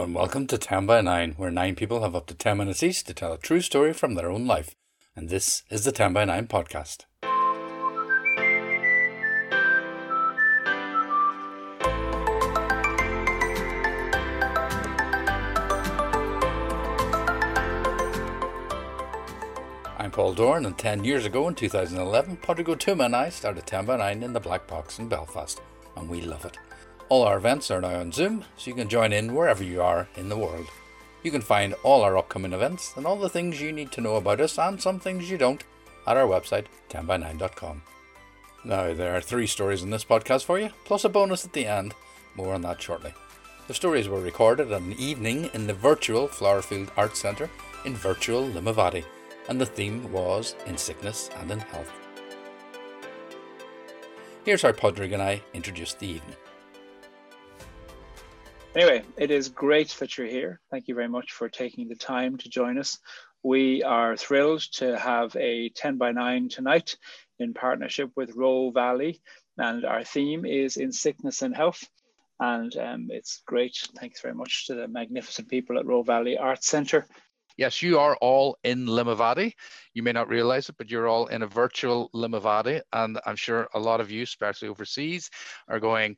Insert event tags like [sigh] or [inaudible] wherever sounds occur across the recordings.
And welcome to 10 by 9, where nine people have up to 10 minutes each to tell a true story from their own life. And this is the 10 by 9 podcast. I'm Paul Doran, and 10 years ago in 2011, Padraig Ó Tuama and I started 10 by 9 in the Black Box in Belfast, and we love it. All our events are now on Zoom, so you can join in wherever you are in the world. You can find all our upcoming events and all the things you need to know about us and some things you don't at our website, 10by9.com. Now, there are three stories in this podcast for you, plus a bonus at the end. More on that shortly. The stories were recorded at an evening in the virtual Flowerfield Arts Centre in virtual Limavady, and the theme was In Sickness and in Health. Here's how Padraig and I introduced the evening. Anyway, it is great that you're here. Thank you very much for taking the time to join us. We are thrilled to have a 10 by 9 tonight in partnership with Roe Valley, and our theme is in sickness and health. And um, it's great. Thanks very much to the magnificent people at Roe Valley Arts Centre. Yes, you are all in Limavady. You may not realize it, but you're all in a virtual Limavady. And I'm sure a lot of you, especially overseas, are going,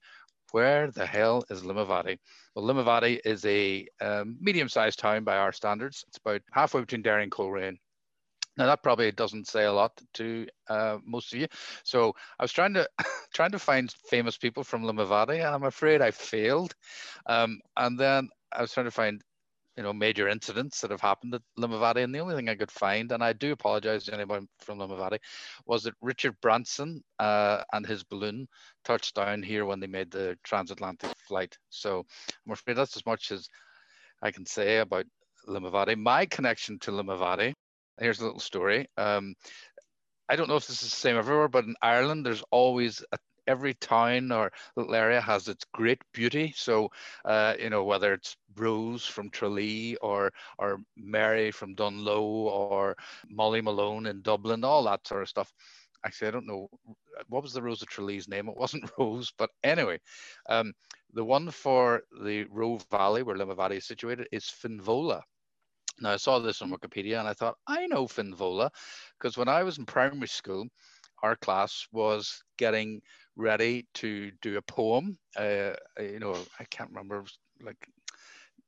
where the hell is Limavady? Well, Limavady is a um, medium-sized town by our standards. It's about halfway between Derry and Coleraine. Now that probably doesn't say a lot to uh, most of you. So I was trying to [laughs] trying to find famous people from Limavady, and I'm afraid I failed. Um, and then I was trying to find you know major incidents that have happened at Limavady, and the only thing I could find, and I do apologise to anyone from Limavady, was that Richard Branson uh, and his balloon touched down here when they made the transatlantic flight. So I'm afraid that's as much as I can say about Limavady. My connection to Limavady. Here's a little story. Um, I don't know if this is the same everywhere, but in Ireland, there's always a every town or little area has its great beauty. So, uh, you know, whether it's Rose from Tralee or or Mary from Dungloe or Molly Malone in Dublin, all that sort of stuff. Actually, I don't know what was the Rose of Tralee's name. It wasn't [laughs] Rose, but anyway, um, the one for the Roe Valley, where Limavady is situated, is Finvola. Now, I saw this on Wikipedia and I thought, I know Finvola because when I was in primary school, our class was getting ready to do a poem. Uh, you know, I can't remember, like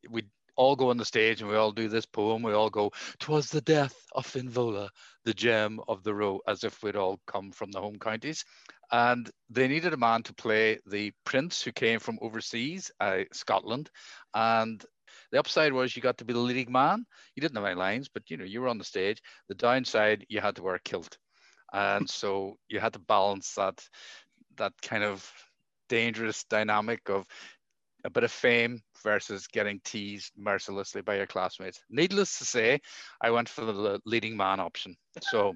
we all go on the stage and we all do this poem. We all go, "Twas the death of Finvola, the gem of the Roe," as if we'd all come from the home counties. And they needed a man to play the prince who came from overseas, uh, Scotland, and the upside was you got to be the leading man. You didn't have any lines, but you know you were on the stage. The downside, you had to wear a kilt, and so you had to balance that that kind of dangerous dynamic of a bit of fame versus getting teased mercilessly by your classmates. Needless to say, I went for the leading man option. So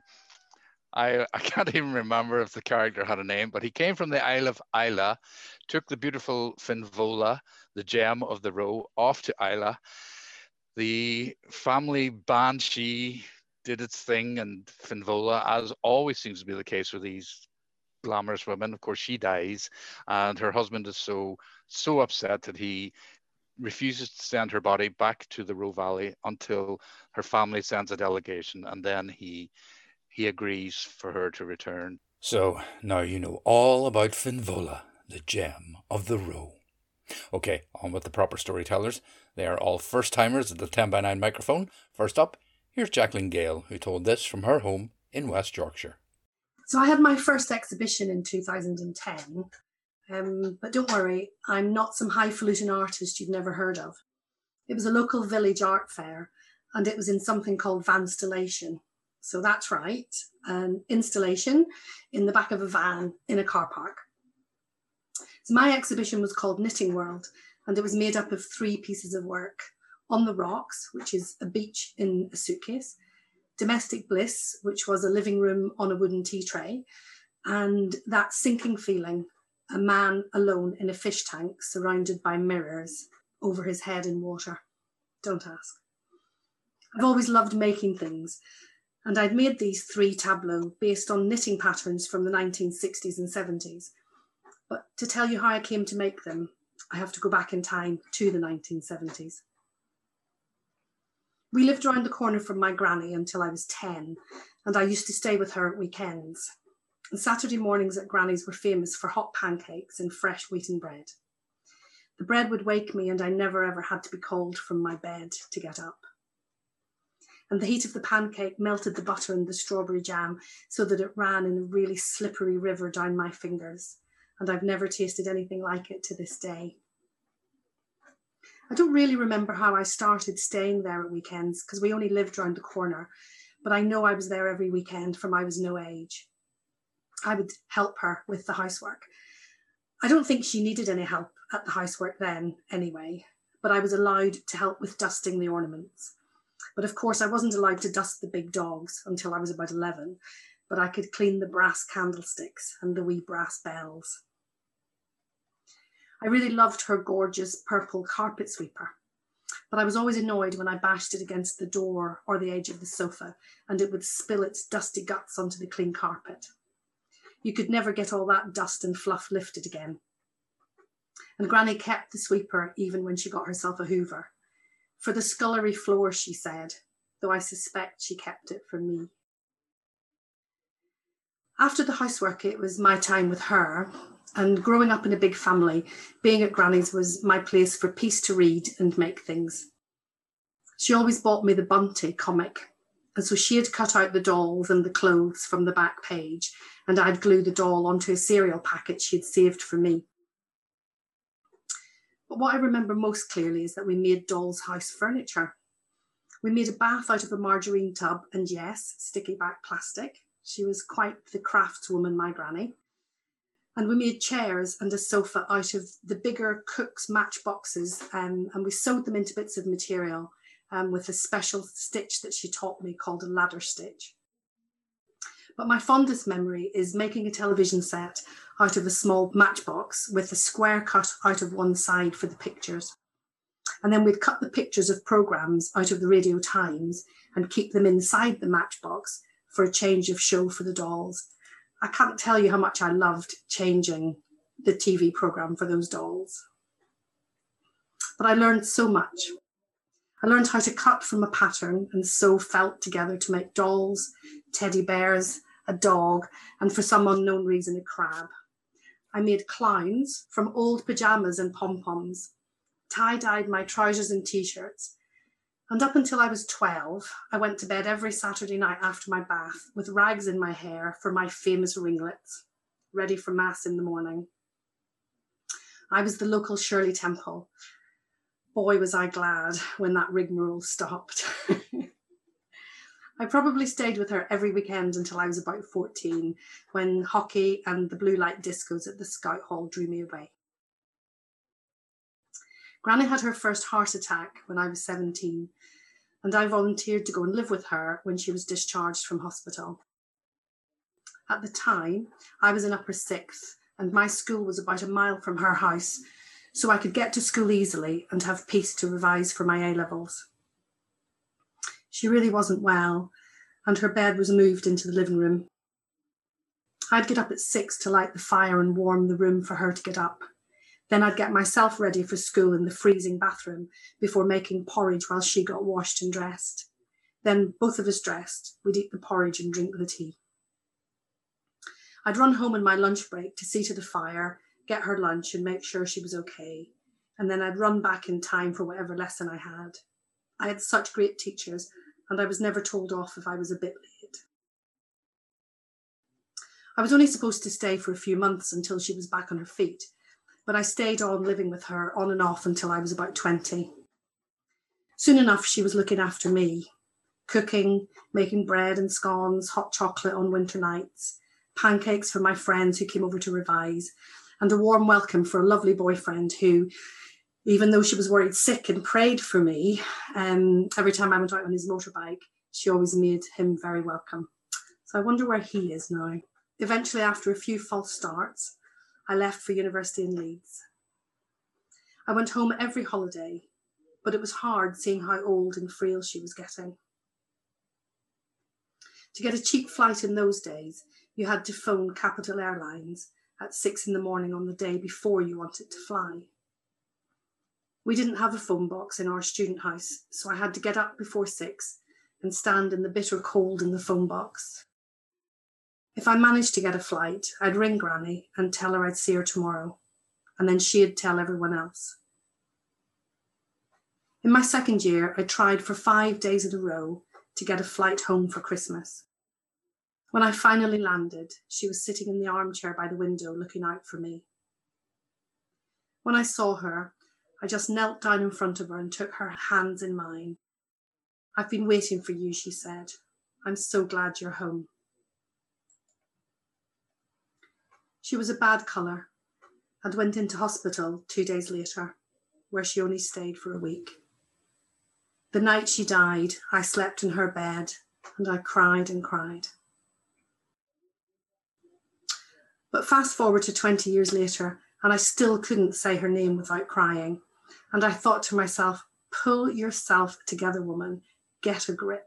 I, I [laughs] can't even remember if the character had a name, but he came from the Isle of Islay, took the beautiful Finvola, the gem of the Roe, off to Islay. The family banshee did its thing, and Finvola, as always seems to be the case with these glamorous women. Of course, she dies, and her husband is so so upset that he refuses to send her body back to the Roe Valley until her family sends a delegation, and then he he agrees for her to return. So now you know all about Finvola, the gem of the Roe. Okay, on with the proper storytellers. They are all first timers at the 10 by 9 microphone. First up, here's Jacqueline Gale, who told this from her home in West Yorkshire. So I had my first exhibition in 2010. Um, but don't worry, I'm not some highfalutin artist you've never heard of. It was a local village art fair and it was in something called Vanstallation. So that's right, an installation in the back of a van in a car park. So my exhibition was called Knitting World and it was made up of three pieces of work. On the Rocks, which is a beach in a suitcase, Domestic Bliss, which was a living room on a wooden tea tray, and that sinking feeling a man alone in a fish tank surrounded by mirrors over his head in water. Don't ask. I've always loved making things, and I'd made these three tableaux based on knitting patterns from the 1960s and 70s. But to tell you how I came to make them, I have to go back in time to the 1970s. We lived around the corner from my granny until I was 10, and I used to stay with her at weekends. And Saturday mornings at Granny's were famous for hot pancakes and fresh wheaten bread. The bread would wake me, and I never ever had to be called from my bed to get up. And the heat of the pancake melted the butter and the strawberry jam so that it ran in a really slippery river down my fingers. And I've never tasted anything like it to this day. I don't really remember how I started staying there at weekends because we only lived round the corner, but I know I was there every weekend from I was no age. I would help her with the housework. I don't think she needed any help at the housework then, anyway, but I was allowed to help with dusting the ornaments. But of course, I wasn't allowed to dust the big dogs until I was about 11, but I could clean the brass candlesticks and the wee brass bells. I really loved her gorgeous purple carpet sweeper, but I was always annoyed when I bashed it against the door or the edge of the sofa and it would spill its dusty guts onto the clean carpet. You could never get all that dust and fluff lifted again. And Granny kept the sweeper even when she got herself a hoover. For the scullery floor, she said, though I suspect she kept it for me. After the housework, it was my time with her. And growing up in a big family, being at Granny's was my place for peace to read and make things. She always bought me the Bunty comic. And so she had cut out the dolls and the clothes from the back page and I'd glue the doll onto a cereal packet she'd saved for me. But what I remember most clearly is that we made doll's house furniture. We made a bath out of a margarine tub and yes, sticky back plastic. She was quite the craftswoman, my granny. And we made chairs and a sofa out of the bigger cook's matchboxes um, and we sewed them into bits of material um, with a special stitch that she taught me called a ladder stitch. But my fondest memory is making a television set out of a small matchbox with a square cut out of one side for the pictures. And then we'd cut the pictures of programs out of the Radio Times and keep them inside the matchbox for a change of show for the dolls. I can't tell you how much I loved changing the TV program for those dolls. But I learned so much. I learned how to cut from a pattern and sew felt together to make dolls, teddy bears, a dog, and for some unknown reason, a crab. I made clowns from old pajamas and pom poms, tie dyed my trousers and t shirts. And up until I was 12, I went to bed every Saturday night after my bath with rags in my hair for my famous ringlets, ready for Mass in the morning. I was the local Shirley Temple. Boy, was I glad when that rigmarole stopped. [laughs] I probably stayed with her every weekend until I was about 14, when hockey and the blue light discos at the Scout Hall drew me away. Granny had her first heart attack when I was 17, and I volunteered to go and live with her when she was discharged from hospital. At the time, I was in upper sixth, and my school was about a mile from her house, so I could get to school easily and have peace to revise for my A levels. She really wasn't well, and her bed was moved into the living room. I'd get up at six to light the fire and warm the room for her to get up. Then I'd get myself ready for school in the freezing bathroom before making porridge while she got washed and dressed. Then, both of us dressed, we'd eat the porridge and drink the tea. I'd run home in my lunch break to see to the fire, get her lunch, and make sure she was okay. And then I'd run back in time for whatever lesson I had. I had such great teachers, and I was never told off if I was a bit late. I was only supposed to stay for a few months until she was back on her feet, but I stayed on living with her on and off until I was about 20. Soon enough, she was looking after me, cooking, making bread and scones, hot chocolate on winter nights, pancakes for my friends who came over to revise, and a warm welcome for a lovely boyfriend who even though she was worried sick and prayed for me, um, every time I went out on his motorbike, she always made him very welcome. So I wonder where he is now. Eventually, after a few false starts, I left for university in Leeds. I went home every holiday, but it was hard seeing how old and frail she was getting. To get a cheap flight in those days, you had to phone Capital Airlines at six in the morning on the day before you wanted to fly. We didn't have a phone box in our student house, so I had to get up before six and stand in the bitter cold in the phone box. If I managed to get a flight, I'd ring Granny and tell her I'd see her tomorrow, and then she'd tell everyone else. In my second year, I tried for five days in a row to get a flight home for Christmas. When I finally landed, she was sitting in the armchair by the window looking out for me. When I saw her, I just knelt down in front of her and took her hands in mine. I've been waiting for you, she said. I'm so glad you're home. She was a bad colour and went into hospital two days later, where she only stayed for a week. The night she died, I slept in her bed and I cried and cried. But fast forward to 20 years later, and I still couldn't say her name without crying. And I thought to myself, pull yourself together, woman, get a grip.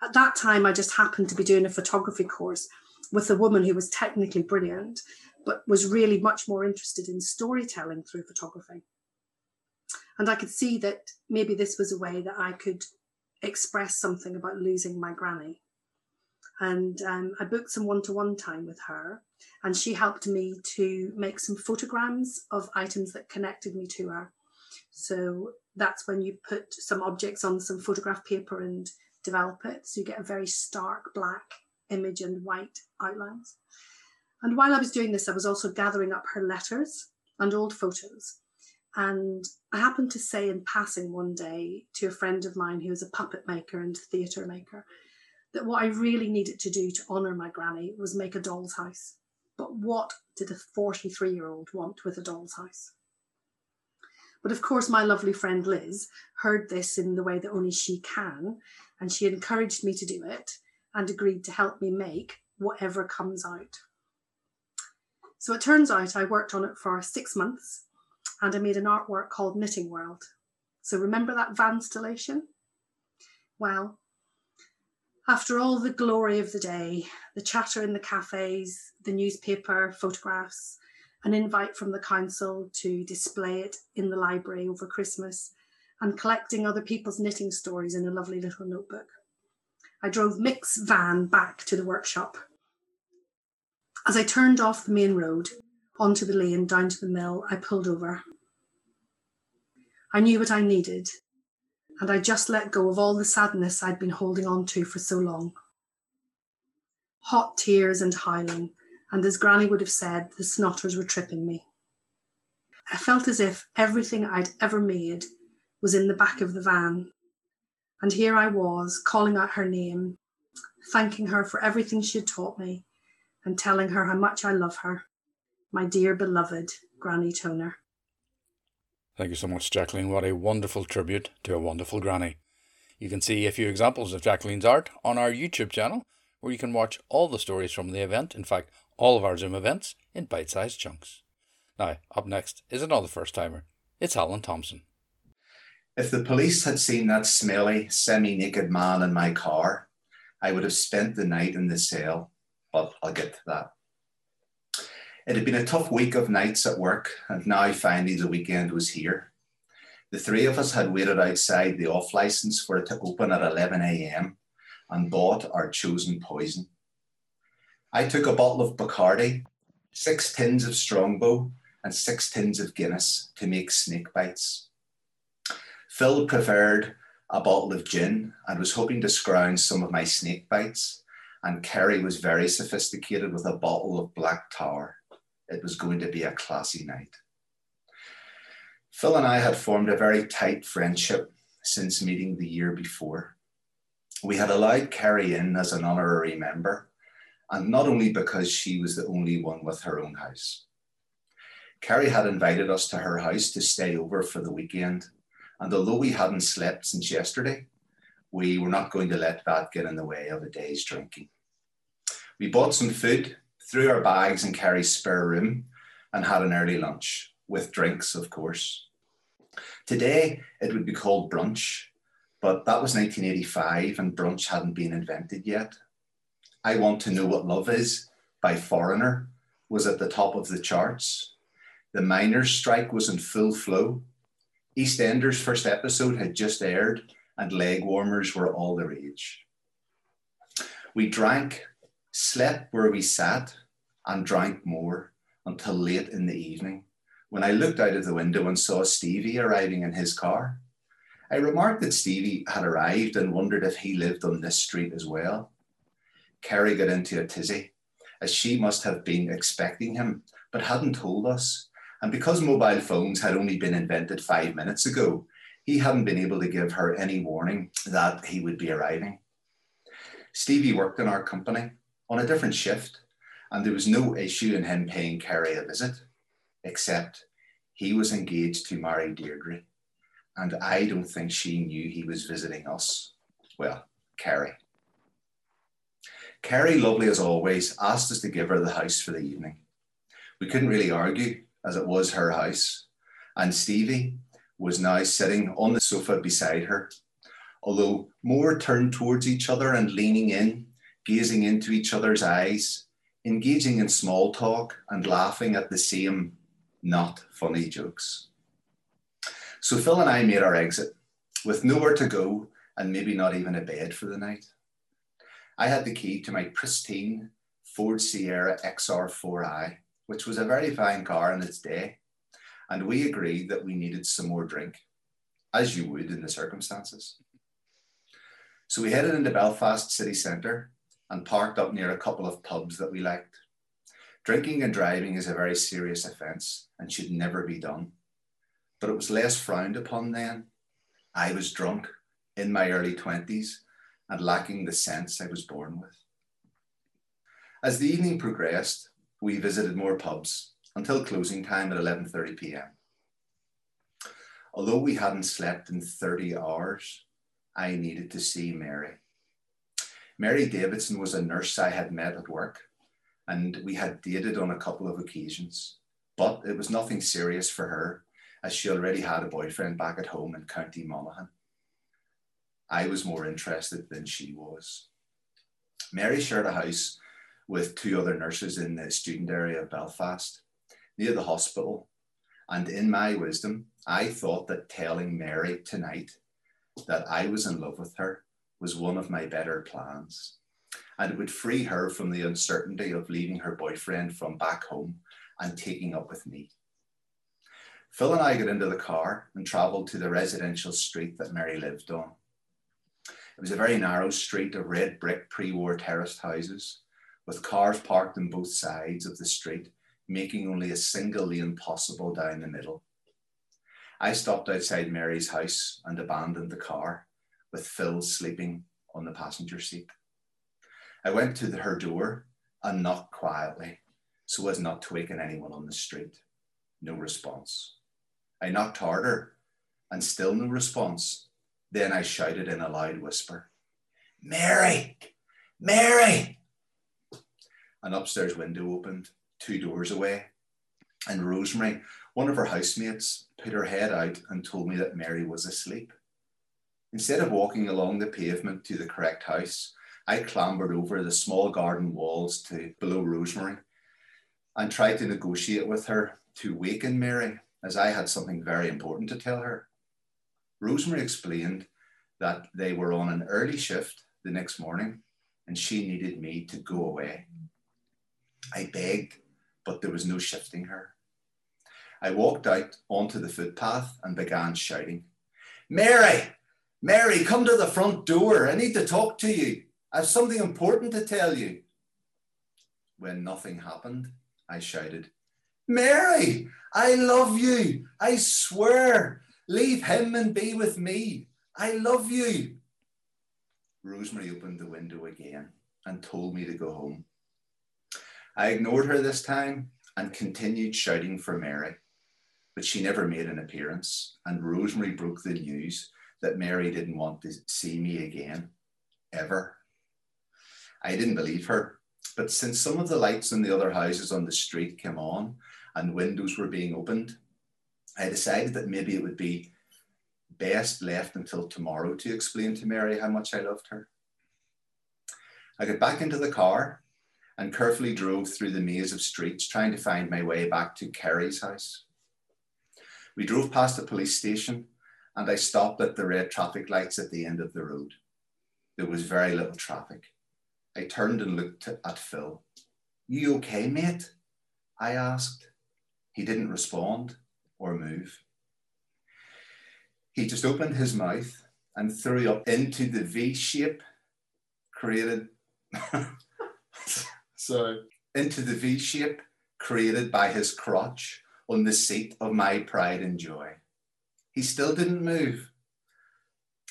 At that time, I just happened to be doing a photography course with a woman who was technically brilliant, but was really much more interested in storytelling through photography. And I could see that maybe this was a way that I could express something about losing my granny. And um, I booked some one to one time with her, and she helped me to make some photograms of items that connected me to her. So that's when you put some objects on some photograph paper and develop it. So you get a very stark black image and white outlines. And while I was doing this, I was also gathering up her letters and old photos. And I happened to say in passing one day to a friend of mine who was a puppet maker and theatre maker that what I really needed to do to honour my granny was make a doll's house. But what did a 43 year old want with a doll's house? But of course, my lovely friend Liz heard this in the way that only she can, and she encouraged me to do it and agreed to help me make whatever comes out. So it turns out I worked on it for six months and I made an artwork called Knitting World. So remember that van installation? Well, after all the glory of the day, the chatter in the cafes, the newspaper, photographs, an invite from the council to display it in the library over Christmas, and collecting other people's knitting stories in a lovely little notebook, I drove Mick's van back to the workshop. As I turned off the main road, onto the lane down to the mill, I pulled over. I knew what I needed, and I just let go of all the sadness I'd been holding on to for so long. Hot tears and howling, and as Granny would have said, the snotters were tripping me. I felt as if everything I'd ever made was in the back of the van. And here I was, calling out her name, thanking her for everything she had taught me, and telling her how much I love her my dear beloved Granny Toner. Thank you so much, Jacqueline. What a wonderful tribute to a wonderful granny. You can see a few examples of Jacqueline's art on our YouTube channel, where you can watch all the stories from the event, in fact, all of our Zoom events, in bite sized chunks. Now, up next is another first timer. It's Alan Thompson. If the police had seen that smelly, semi naked man in my car, I would have spent the night in the cell, but I'll get to that. It had been a tough week of nights at work, and now finally the weekend was here. The three of us had waited outside the off license for it to open at 11 a.m. and bought our chosen poison. I took a bottle of Bacardi, six tins of Strongbow, and six tins of Guinness to make snake bites. Phil preferred a bottle of gin and was hoping to scrounge some of my snake bites, and Kerry was very sophisticated with a bottle of Black Tower it was going to be a classy night. Phil and I had formed a very tight friendship since meeting the year before. We had allowed Kerry in as an honorary member, and not only because she was the only one with her own house. Kerry had invited us to her house to stay over for the weekend, and although we hadn't slept since yesterday, we were not going to let that get in the way of a day's drinking. We bought some food threw our bags in Kerry's spare room and had an early lunch with drinks, of course. Today, it would be called brunch, but that was 1985 and brunch hadn't been invented yet. I Want to Know What Love Is by Foreigner was at the top of the charts. The miners' strike was in full flow, EastEnders' first episode had just aired, and leg warmers were all the rage. We drank, slept where we sat, and drank more until late in the evening when I looked out of the window and saw Stevie arriving in his car. I remarked that Stevie had arrived and wondered if he lived on this street as well. Kerry got into a tizzy, as she must have been expecting him, but hadn't told us. And because mobile phones had only been invented five minutes ago, he hadn't been able to give her any warning that he would be arriving. Stevie worked in our company on a different shift, and there was no issue in him paying Kerry a visit, except he was engaged to marry Deirdre, and I don't think she knew he was visiting us. Well, Kerry. Kerry, lovely as always, asked us to give her the house for the evening. We couldn't really argue, as it was her house, and Stevie was now sitting on the sofa beside her, although more turned towards each other and leaning in, gazing into each other's eyes, engaging in small talk and laughing at the same not funny jokes. So Phil and I made our exit with nowhere to go and maybe not even a bed for the night. I had the key to my pristine Ford Sierra XR4i, which was a very fine car in its day, and we agreed that we needed some more drink, as you would in the circumstances. So we headed into Belfast city centre and parked up near a couple of pubs that we liked. Drinking and driving is a very serious offence and should never be done. But it was less frowned upon then. I was drunk in my early 20s and lacking the sense I was born with. As the evening progressed, we visited more pubs until closing time at 11:30 p.m. Although we hadn't slept in 30 hours, I needed to see Mary. Mary Davidson was a nurse I had met at work and we had dated on a couple of occasions, but it was nothing serious for her as she already had a boyfriend back at home in County Monaghan. I was more interested than she was. Mary shared a house with two other nurses in the student area of Belfast, near the hospital. And in my wisdom, I thought that telling Mary tonight that I was in love with her was one of my better plans and it would free her from the uncertainty of leaving her boyfriend from back home and taking up with me. Phil and I got into the car and travelled to the residential street that Mary lived on. It was a very narrow street of red brick pre war terraced houses, with cars parked on both sides of the street, making only a single lane possible down the middle. I stopped outside Mary's house and abandoned the car, with Phil sleeping on the passenger seat. I went to the, her door and knocked quietly so as not to waken anyone on the street. No response. I knocked harder and still no response. Then I shouted in a loud whisper, Mary, Mary. An upstairs window opened two doors away, and Rosemary, one of her housemates, put her head out and told me that Mary was asleep. Instead of walking along the pavement to the correct house, I clambered over the small garden walls to below Rosemary and tried to negotiate with her to waken Mary, as I had something very important to tell her. Rosemary explained that they were on an early shift the next morning and she needed me to go away. I begged, but there was no shifting her. I walked out onto the footpath and began shouting, Mary, Mary, come to the front door. I need to talk to you. I have something important to tell you. When nothing happened, I shouted, Mary, I love you. I swear. Leave him and be with me. I love you. Rosemary opened the window again and told me to go home. I ignored her this time and continued shouting for Mary, but she never made an appearance. And Rosemary broke the news that Mary didn't want to see me again, ever. I didn't believe her. But since some of the lights in the other houses on the street came on and windows were being opened, I decided that maybe it would be best left until tomorrow to explain to Mary how much I loved her. I got back into the car and carefully drove through the maze of streets trying to find my way back to Kerry's house. We drove past the police station and I stopped at the red traffic lights at the end of the road. There was very little traffic. I turned and looked at Phil. You okay, mate? I asked. He didn't respond or move. He just opened his mouth and threw up into the V shape created. [laughs] [laughs] so, into the V shape created by his crotch on the seat of my pride and joy. He still didn't move.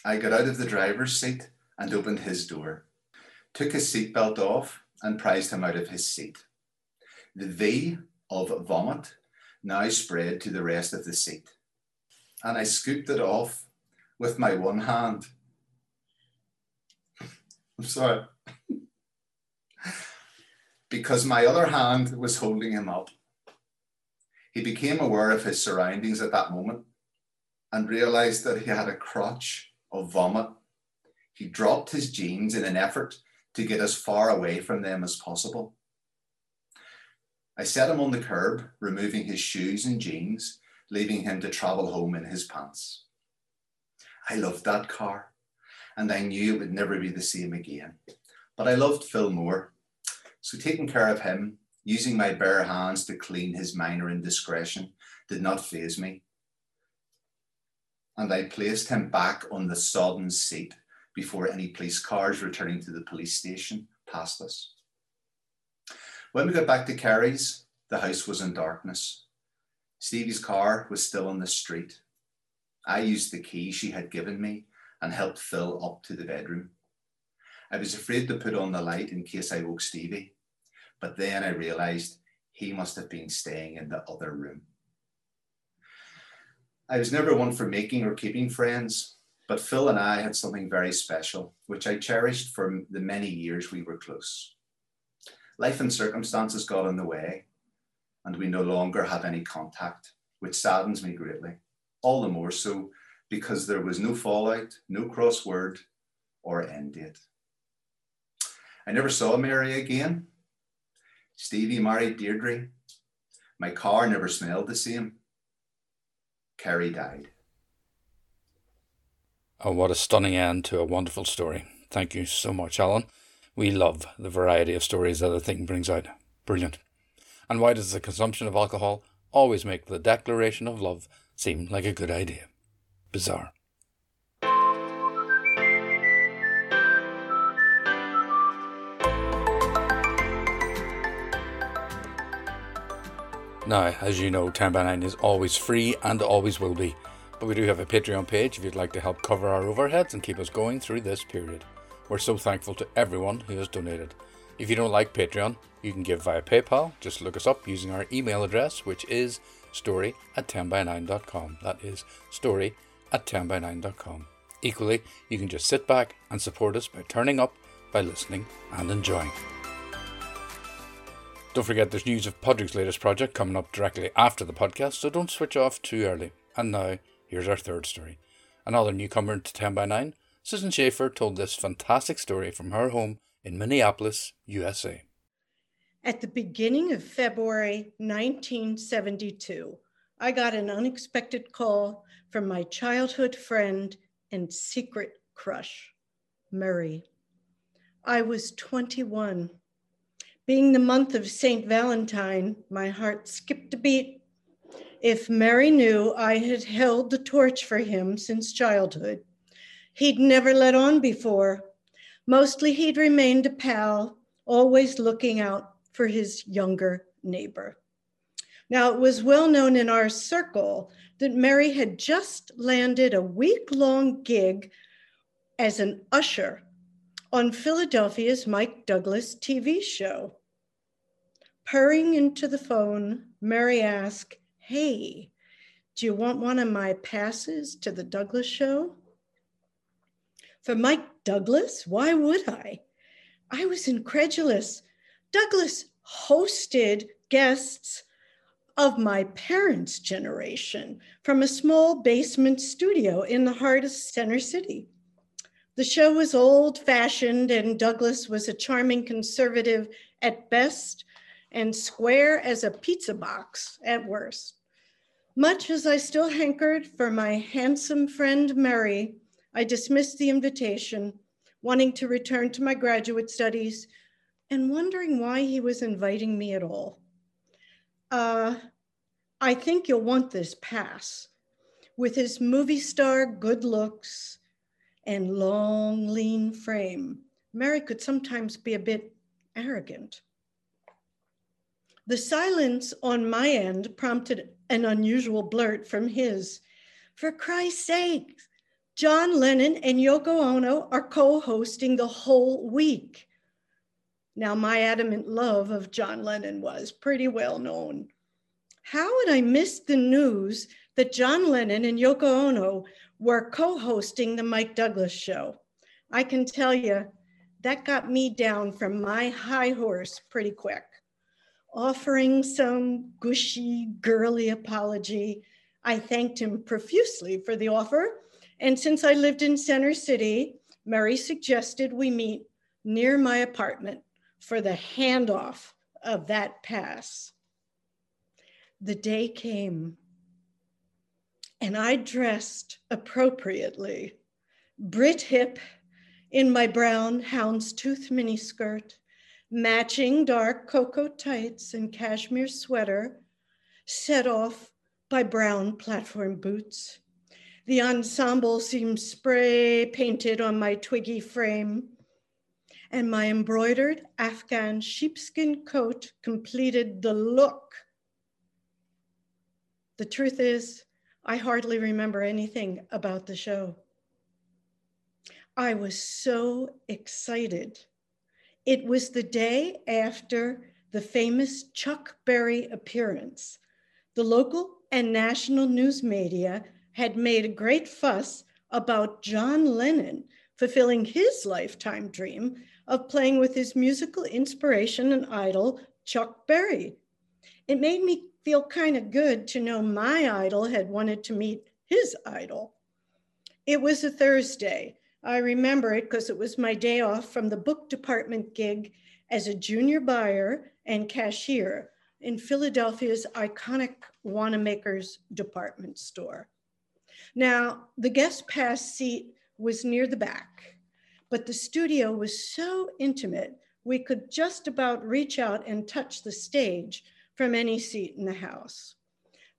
I got out of the driver's seat and opened his door, took his seatbelt off, and prized him out of his seat. The V of vomit now spread to the rest of the seat, and I scooped it off with my one hand. [laughs] I'm sorry. Because my other hand was holding him up. He became aware of his surroundings at that moment and realized that he had a crotch of vomit. He dropped his jeans in an effort to get as far away from them as possible. I set him on the curb, removing his shoes and jeans, leaving him to travel home in his pants. I loved that car, and I knew it would never be the same again. But I loved Phil more. So taking care of him using my bare hands to clean his minor indiscretion did not faze me. And I placed him back on the sodden seat before any police cars returning to the police station passed us. When we got back to Kerry's, the house was in darkness. Stevie's car was still on the street. I used the key she had given me and helped Phil up to the bedroom. I was afraid to put on the light in case I woke Stevie, but then I realized he must have been staying in the other room. I was never one for making or keeping friends, but Phil and I had something very special, which I cherished for the many years we were close. Life and circumstances got in the way, and we no longer have any contact, which saddens me greatly. All the more so because there was no fallout, no crossword, or end date. I never saw Mary again, Stevie married Deirdre. My car never smelled the same. Kerry died. Oh, what a stunning end to a wonderful story. Thank you so much, Alan. We love the variety of stories that the thing brings out. Brilliant. And why does the consumption of alcohol always make the declaration of love seem like a good idea? Bizarre. Now, as you know, 10 by 9 is always free and always will be, but we do have a Patreon page if you'd like to help cover our overheads and keep us going through this period. We're so thankful to everyone who has donated. If you don't like Patreon, you can give via PayPal. Just look us up using our email address, which is story at 10by9.com. That is story at 10by9.com. Equally, you can just sit back and support us by turning up, by listening, and enjoying. Don't forget there's news of Padraig's latest project coming up directly after the podcast, so don't switch off too early. And now, here's our third story. Another newcomer to 10 by 9, Susan Schaefer told this fantastic story from her home in Minneapolis, USA. At the beginning of February 1972, I got an unexpected call from my childhood friend and secret crush, Murray. I was 21 being the month of St. Valentine, my heart skipped a beat. If Murray knew I had held the torch for him since childhood, he'd never let on before. Mostly he'd remained a pal, always looking out for his younger neighbor. Now, it was well known in our circle that Murray had just landed a week long gig as an usher on Philadelphia's Mike Douglas TV show. Purring into the phone, Murray asked, Hey, do you want one of my passes to the Douglas show? For Mike Douglas? Why would I? I was incredulous. Douglas hosted guests of my parents' generation from a small basement studio in the heart of Center City. The show was old fashioned, and Douglas was a charming conservative at best and square as a pizza box at worst. Much as I still hankered for my handsome friend Murray, I dismissed the invitation, wanting to return to my graduate studies and wondering why he was inviting me at all. Uh, I think you'll want this pass. With his movie star good looks and long, lean frame, Murray could sometimes be a bit arrogant. The silence on my end prompted an unusual blurt from his. For Christ's sake, John Lennon and Yoko Ono are co hosting the whole week. Now, my adamant love of John Lennon was pretty well known. How had I missed the news that John Lennon and Yoko Ono were co hosting the Mike Douglas show? I can tell you that got me down from my high horse pretty quick offering some gushy, girly apology. I thanked him profusely for the offer. And since I lived in Center City, Murray suggested we meet near my apartment for the handoff of that pass. The day came, and I dressed appropriately, Brit hip in my brown houndstooth miniskirt matching dark cocoa tights and cashmere sweater, set off by brown platform boots. The ensemble seemed spray painted on my twiggy frame, and my embroidered Afghan sheepskin coat completed the look. The truth is, I hardly remember anything about the show. I was so excited it was the day after the famous Chuck Berry appearance. The local and national news media had made a great fuss about John Lennon fulfilling his lifetime dream of playing with his musical inspiration and idol, Chuck Berry. It made me feel kind of good to know my idol had wanted to meet his idol. It was a Thursday, I remember it because it was my day off from the book department gig as a junior buyer and cashier in Philadelphia's iconic Wanamaker's department store. Now, the guest pass seat was near the back, but the studio was so intimate, we could just about reach out and touch the stage from any seat in the house.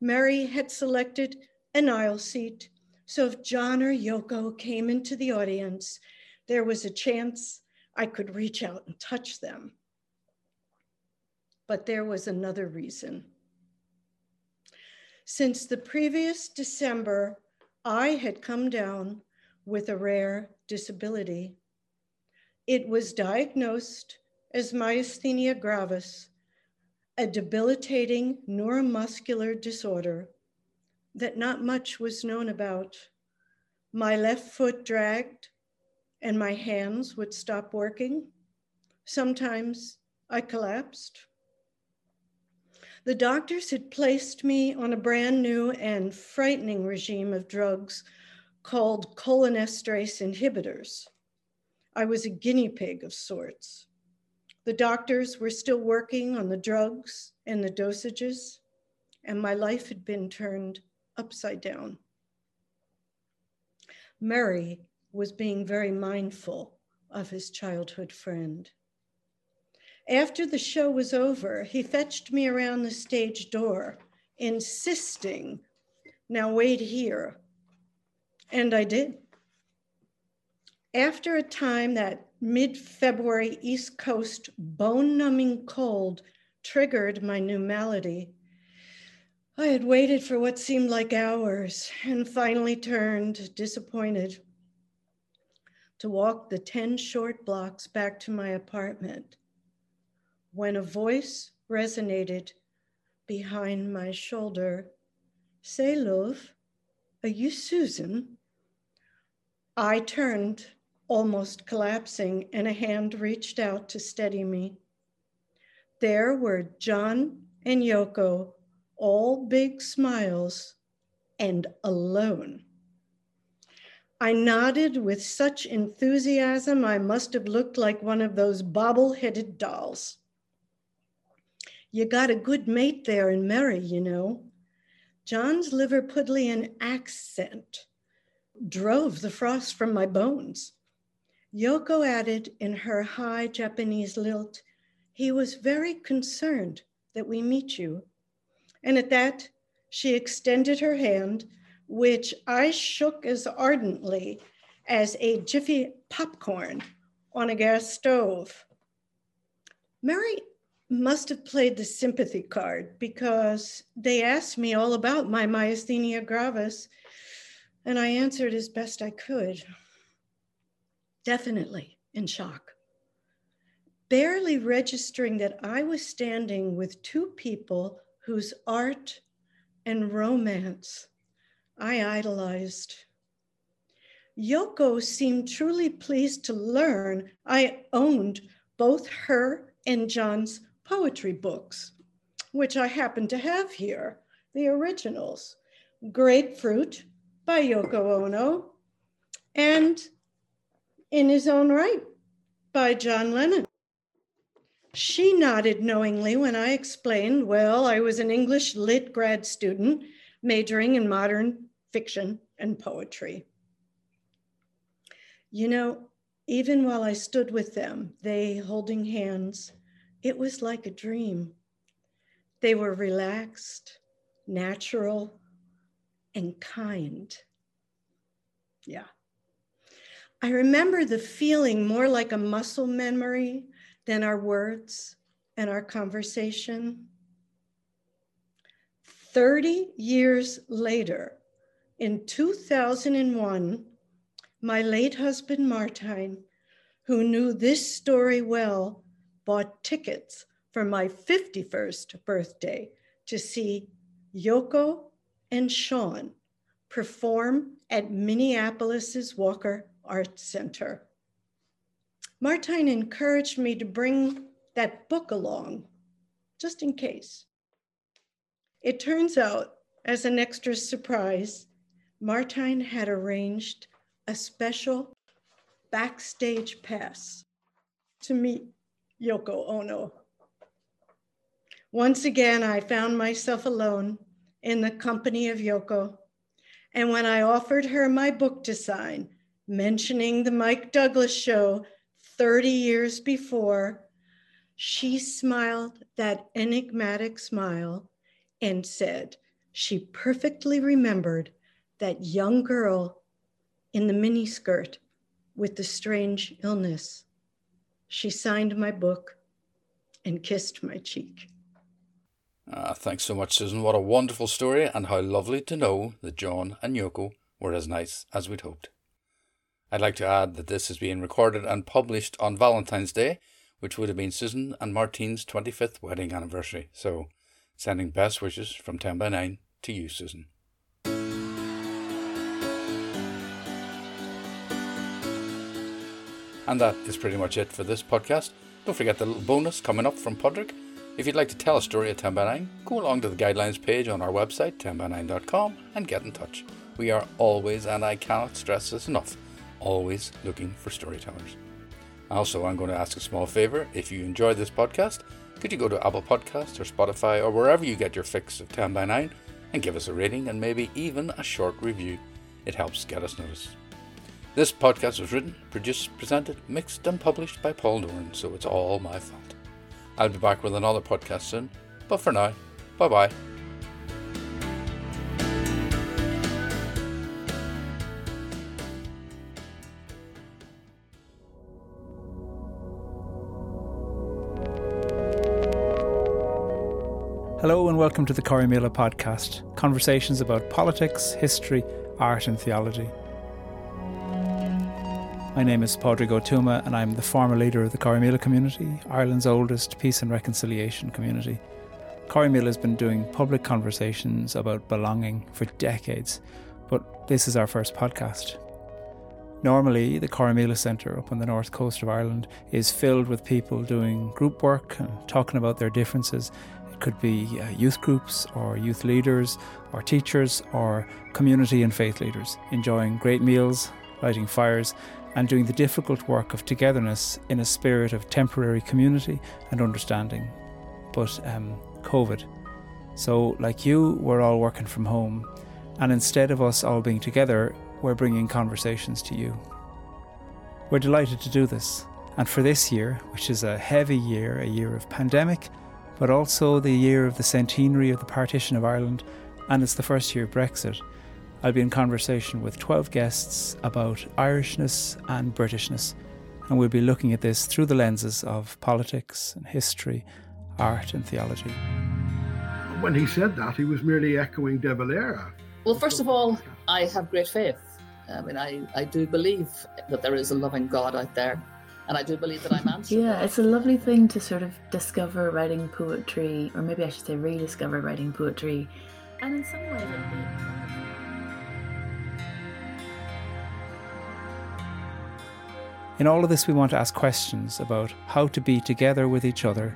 Murray had selected an aisle seat so if John or Yoko came into the audience, there was a chance I could reach out and touch them. But there was another reason. Since the previous December, I had come down with a rare disability. It was diagnosed as myasthenia gravis, a debilitating neuromuscular disorder that not much was known about. My left foot dragged and my hands would stop working. Sometimes I collapsed. The doctors had placed me on a brand new and frightening regime of drugs called cholinesterase inhibitors. I was a guinea pig of sorts. The doctors were still working on the drugs and the dosages, and my life had been turned upside down. Murray was being very mindful of his childhood friend. After the show was over, he fetched me around the stage door, insisting, Now wait here. And I did. After a time, that mid February East Coast bone numbing cold triggered my new malady, I had waited for what seemed like hours and finally turned, disappointed, to walk the 10 short blocks back to my apartment when a voice resonated behind my shoulder. Say, love, are you Susan? I turned, almost collapsing, and a hand reached out to steady me. There were John and Yoko all big smiles, and alone. I nodded with such enthusiasm, I must have looked like one of those bobble headed dolls. You got a good mate there in Murray, you know. John's Liverpudlian accent drove the frost from my bones. Yoko added in her high Japanese lilt, he was very concerned that we meet you. And at that, she extended her hand, which I shook as ardently as a jiffy popcorn on a gas stove. Mary must have played the sympathy card because they asked me all about my myasthenia gravis, and I answered as best I could. Definitely in shock. Barely registering that I was standing with two people whose art and romance I idolized. Yoko seemed truly pleased to learn I owned both her and John's poetry books, which I happen to have here, the originals Grapefruit by Yoko Ono, and In His Own Write by John Lennon. She nodded knowingly when I explained, well, I was an English lit grad student majoring in modern fiction and poetry. You know, even while I stood with them, they holding hands, it was like a dream. They were relaxed, natural, and kind. Yeah. I remember the feeling more like a muscle memory than our words and our conversation. 30 years later, in 2001, my late husband, Martijn, who knew this story well, bought tickets for my 51st birthday to see Yoko and Sean perform at Minneapolis's Walker Art Center. Martijn encouraged me to bring that book along, just in case. It turns out, as an extra surprise, Martijn had arranged a special backstage pass to meet Yoko Ono. Once again, I found myself alone in the company of Yoko. And when I offered her my book to sign, mentioning the Mike Douglas show 30 years before, she smiled that enigmatic smile and said she perfectly remembered that young girl in the miniskirt with the strange illness. She signed my book and kissed my cheek. Ah, thanks so much, Susan. What a wonderful story, and how lovely to know that John and Yoko were as nice as we'd hoped. I'd like to add that this is being recorded and published on Valentine's Day, which would have been Susan and Martijn's 25th wedding anniversary. So, sending best wishes from 10 by 9 to you, Susan. And that is pretty much it for this podcast. Don't forget the little bonus coming up from Padraig. If you'd like to tell a story at 10 by 9, go along to the guidelines page on our website, 10by9.com, and get in touch. We are always, and I cannot stress this enough, always looking for storytellers. Also, I'm going to ask a small favour. If you enjoy this podcast, could you go to Apple Podcasts or Spotify or wherever you get your fix of 10 by 9 and give us a rating and maybe even a short review? It helps get us noticed. This podcast was written, produced, presented, mixed, and published by Paul Doran, so it's all my fault. I'll be back with another podcast soon, but for now, bye bye. Welcome to the Corrymeela podcast, conversations about politics, history, art, and theology. My name is Padraig Ó Tuama and I'm the former leader of the Corrymeela community, Ireland's oldest peace and reconciliation community. Corrymeela has been doing public conversations about belonging for decades, but this is our first podcast. Normally, the Corrymeela Centre up on the north coast of Ireland is filled with people doing group work and talking about their differences. It could be uh, youth groups or youth leaders or teachers or community and faith leaders enjoying great meals, lighting fires, and doing the difficult work of togetherness in a spirit of temporary community and understanding. But um, COVID So, like you, we're all working from home, and instead of us all being together, we're bringing conversations to you. We're delighted to do this, and for this year, which is a heavy year, a year of pandemic, but also the year of the centenary of the partition of Ireland, and it's the first year of Brexit, I'll be in conversation with 12 guests about Irishness and Britishness, and we'll be looking at this through the lenses of politics and history, art and theology. When he said that, he was merely echoing De Valera. Well, first of all, I have great faith. I mean, I, I do believe that there is a loving God out there and I do believe that I'm answering. yeah, it's a lovely thing to sort of discover writing poetry, or maybe I should say rediscover writing poetry, and in some ways In all of this, we want to ask questions about how to be together with each other,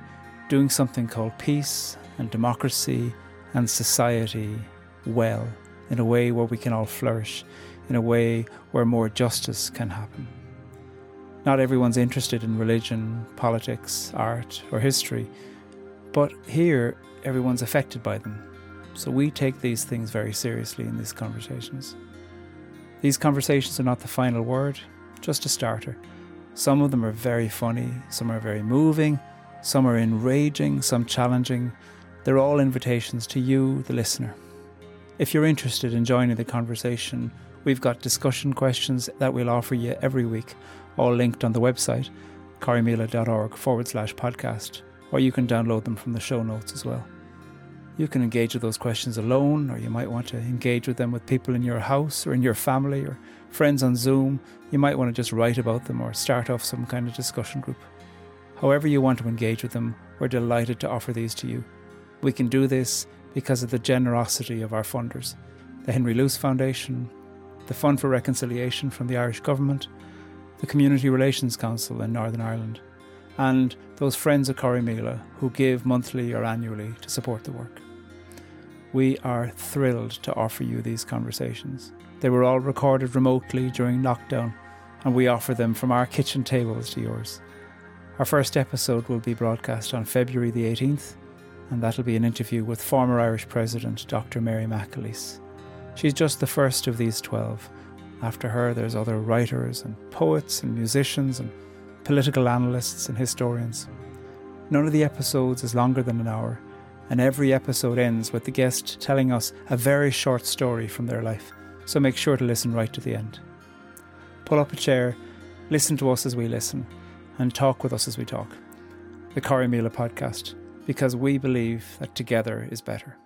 doing something called peace and democracy and society well, in a way where we can all flourish, in a way where more justice can happen. Not everyone's interested in religion, politics, art, or history, but here everyone's affected by them. So we take these things very seriously in these conversations. These conversations are not the final word, just a starter. Some of them are very funny, some are very moving, some are enraging, some challenging. They're all invitations to you, the listener. If you're interested in joining the conversation, we've got discussion questions that we'll offer you every week all linked on the website, corrymeela.org forward slash podcast, or you can download them from the show notes as well. You can engage with those questions alone, or you might want to engage with them with people in your house or in your family or friends on Zoom. You might want to just write about them or start off some kind of discussion group. However, you want to engage with them, we're delighted to offer these to you. We can do this because of the generosity of our funders the Henry Luce Foundation, the Fund for Reconciliation from the Irish Government, the Community Relations Council in Northern Ireland, and those friends of Corrymeela who give monthly or annually to support the work. We are thrilled to offer you these conversations. They were all recorded remotely during lockdown, and we offer them from our kitchen tables to yours. Our first episode will be broadcast on February the 18th, and that'll be an interview with former Irish President Dr. Mary McAleese. She's just the first of these 12 after her, there's other writers and poets and musicians and political analysts and historians. None of the episodes is longer than an hour, and every episode ends with the guest telling us a very short story from their life, so make sure to listen right to the end. Pull up a chair, listen to us as we listen, and talk with us as we talk. The Corrymeela podcast, because we believe that together is better.